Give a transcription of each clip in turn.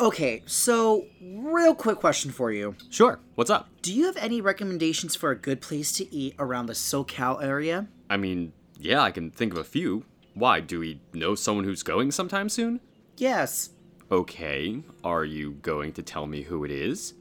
Okay, so real quick question for you. Sure, what's up? Do you have any recommendations for a good place to eat around the SoCal area? I mean, yeah, I can think of a few. Why, do we know someone who's going sometime soon? Yes. Okay, are you going to tell me who it is?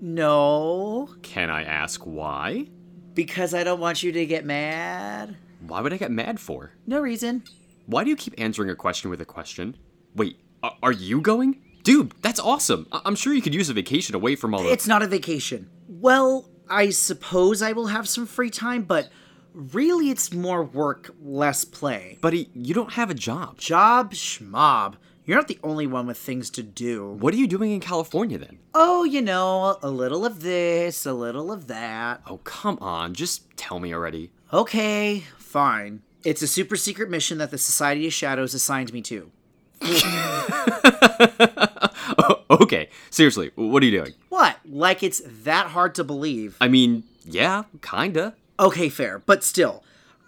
No. Can I ask why? Because I don't want you to get mad. Why would I get mad for? No reason. Why do you keep answering a question with a question? Wait, a- are you going? Dude, that's awesome. I- I'm sure you could use a vacation away from all the. It's not a vacation. Well, I suppose I will have some free time, but really it's more work, less play. Buddy, you don't have a job. Job schmob. You're not the only one with things to do. What are you doing in California then? Oh, you know, a little of this, a little of that. Oh, come on, just tell me already. Okay, fine. It's a super secret mission that the Society of Shadows assigned me to. okay, seriously, what are you doing? What? Like it's that hard to believe? I mean, yeah, kinda. Okay, fair, but still.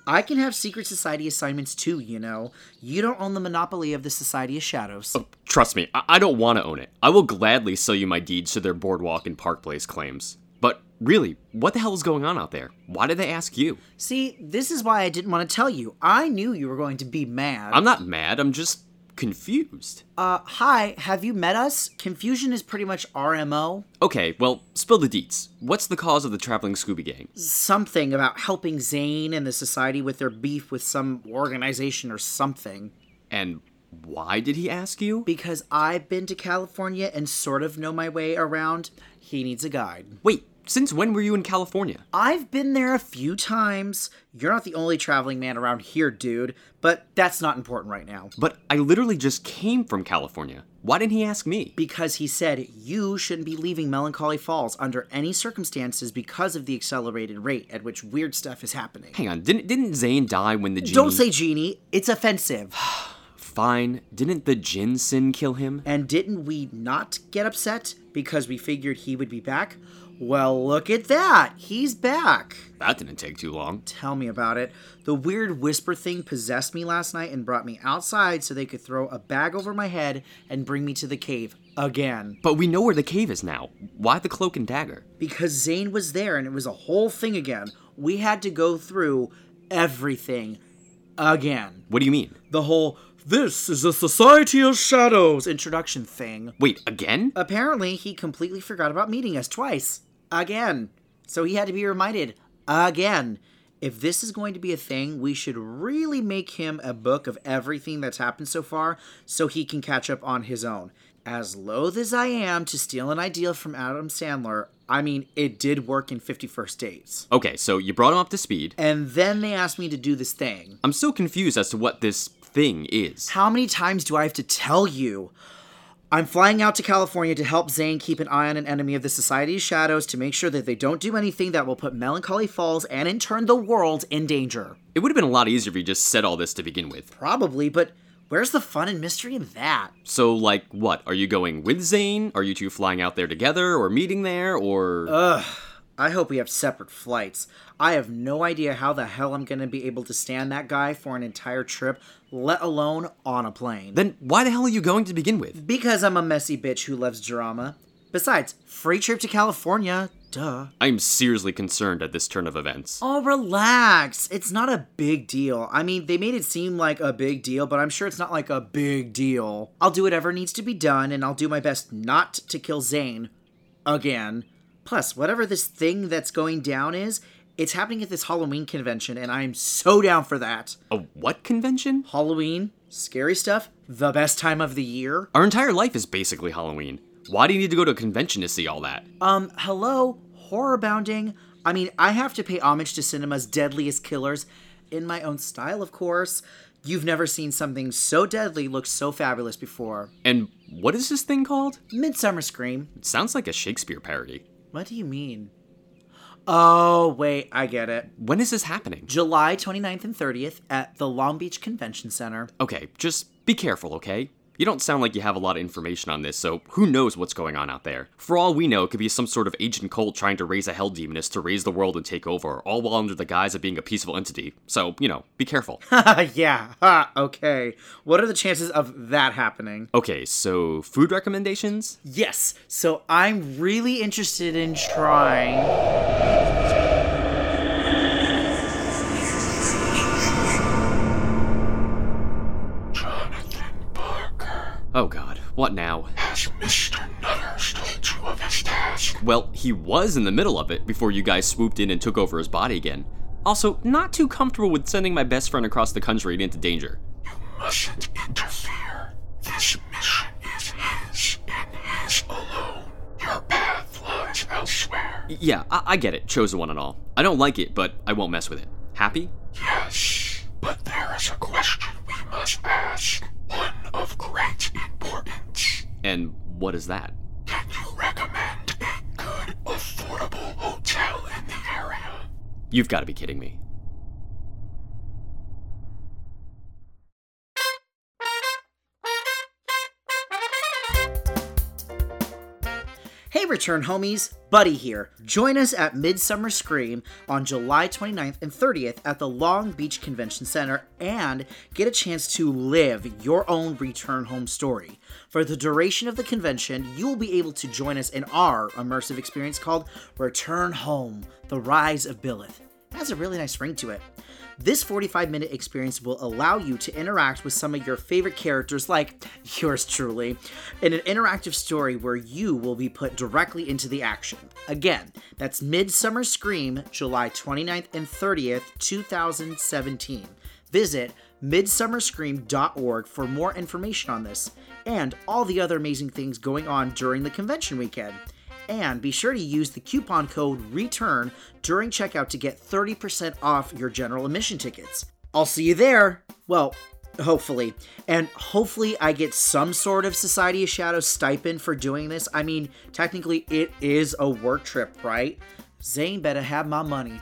I can have secret society assignments too, you know. You don't own the monopoly of the Society of Shadows. Oh, trust me, I, I don't want to own it. I will gladly sell you my deeds to their boardwalk and park place claims. But really, what the hell is going on out there? Why did they ask you? See, this is why I didn't want to tell you. I knew you were going to be mad. I'm not mad, I'm just confused. Uh, hi, have you met us? Confusion is pretty much RMO. Okay, well, spill the deets. What's the cause of the traveling Scooby Gang? Something about helping Zane and the society with their beef with some organization or something. And why did he ask you? Because I've been to California and sort of know my way around, he needs a guide. Wait, since when were you in California? I've been there a few times. You're not the only traveling man around here, dude, but that's not important right now. But I literally just came from California. Why didn't he ask me? Because he said you shouldn't be leaving Melancholy Falls under any circumstances because of the accelerated rate at which weird stuff is happening. Hang on, didn't didn't Zane die when the genie? Don't say genie, it's offensive. Fine, didn't the Jin Sin kill him? and didn't we not get upset because we figured he would be back? Well, look at that. He's back. That didn't take too long. Tell me about it. The weird whisper thing possessed me last night and brought me outside so they could throw a bag over my head and bring me to the cave again. But we know where the cave is now. Why the cloak and dagger? Because Zane was there and it was a whole thing again. We had to go through everything again. What do you mean? The whole this is a Society of Shadows introduction thing. Wait, again? Apparently, he completely forgot about meeting us twice. Again. So he had to be reminded again. If this is going to be a thing, we should really make him a book of everything that's happened so far so he can catch up on his own. As loath as I am to steal an idea from Adam Sandler, I mean, it did work in 50 First Dates. Okay, so you brought him up to speed. And then they asked me to do this thing. I'm so confused as to what this thing is. How many times do I have to tell you? I'm flying out to California to help Zane keep an eye on an enemy of the Society of Shadows to make sure that they don't do anything that will put Melancholy Falls and in turn the world in danger. It would have been a lot easier if you just said all this to begin with. Probably, but where's the fun and mystery in that? So, like, what? Are you going with Zane? Are you two flying out there together or meeting there or. Ugh. I hope we have separate flights. I have no idea how the hell I'm gonna be able to stand that guy for an entire trip, let alone on a plane. then why the hell are you going to begin with? Because I'm a messy bitch who loves drama. Besides, free trip to California. Duh. I'm seriously concerned at this turn of events. Oh, relax. It's not a big deal. I mean, they made it seem like a big deal, but I'm sure it's not like a big deal. I'll do whatever needs to be done, and I'll do my best not to kill Zane. Again. Plus, whatever this thing that's going down is, it's happening at this Halloween convention, and I'm so down for that. A what convention? Halloween, scary stuff, the best time of the year. Our entire life is basically Halloween. Why do you need to go to a convention to see all that? Um, hello, horror bounding. I mean, I have to pay homage to cinema's deadliest killers in my own style, of course. You've never seen something so deadly look so fabulous before. And what is this thing called? Midsummer Scream. It sounds like a Shakespeare parody. What do you mean? Oh, wait, I get it. When is this happening? July 29th and 30th at the Long Beach Convention Center. Okay, just be careful, okay? You don't sound like you have a lot of information on this, so who knows what's going on out there? For all we know, it could be some sort of ancient cult trying to raise a hell demoness to raise the world and take over, all while under the guise of being a peaceful entity. So, you know, be careful. yeah, ha, okay. What are the chances of that happening? Okay, so food recommendations? Yes, so I'm really interested in trying. What now? Has Mr. Nutters told you of his task? Well, he was in the middle of it before you guys swooped in and took over his body again. Also, not too comfortable with sending my best friend across the country and into danger. You mustn't interfere. This mission is his and his alone. Your path lies elsewhere. Yeah, I, I get it, chosen one and all. I don't like it, but I won't mess with it. Happy? Yes, but there is a question we must ask. One of great importance. And what is that? Can you recommend a good, affordable hotel in the area? You've got to be kidding me. Hey, return homies, Buddy here. Join us at Midsummer Scream on July 29th and 30th at the Long Beach Convention Center and get a chance to live your own return home story. For the duration of the convention, you will be able to join us in our immersive experience called Return Home The Rise of Billith. Has a really nice ring to it. This 45 minute experience will allow you to interact with some of your favorite characters, like yours truly, in an interactive story where you will be put directly into the action. Again, that's Midsummer Scream, July 29th and 30th, 2017. Visit midsummerscream.org for more information on this and all the other amazing things going on during the convention weekend. And be sure to use the coupon code RETURN during checkout to get 30% off your general admission tickets. I'll see you there. Well, hopefully. And hopefully, I get some sort of Society of Shadows stipend for doing this. I mean, technically, it is a work trip, right? Zane better have my money.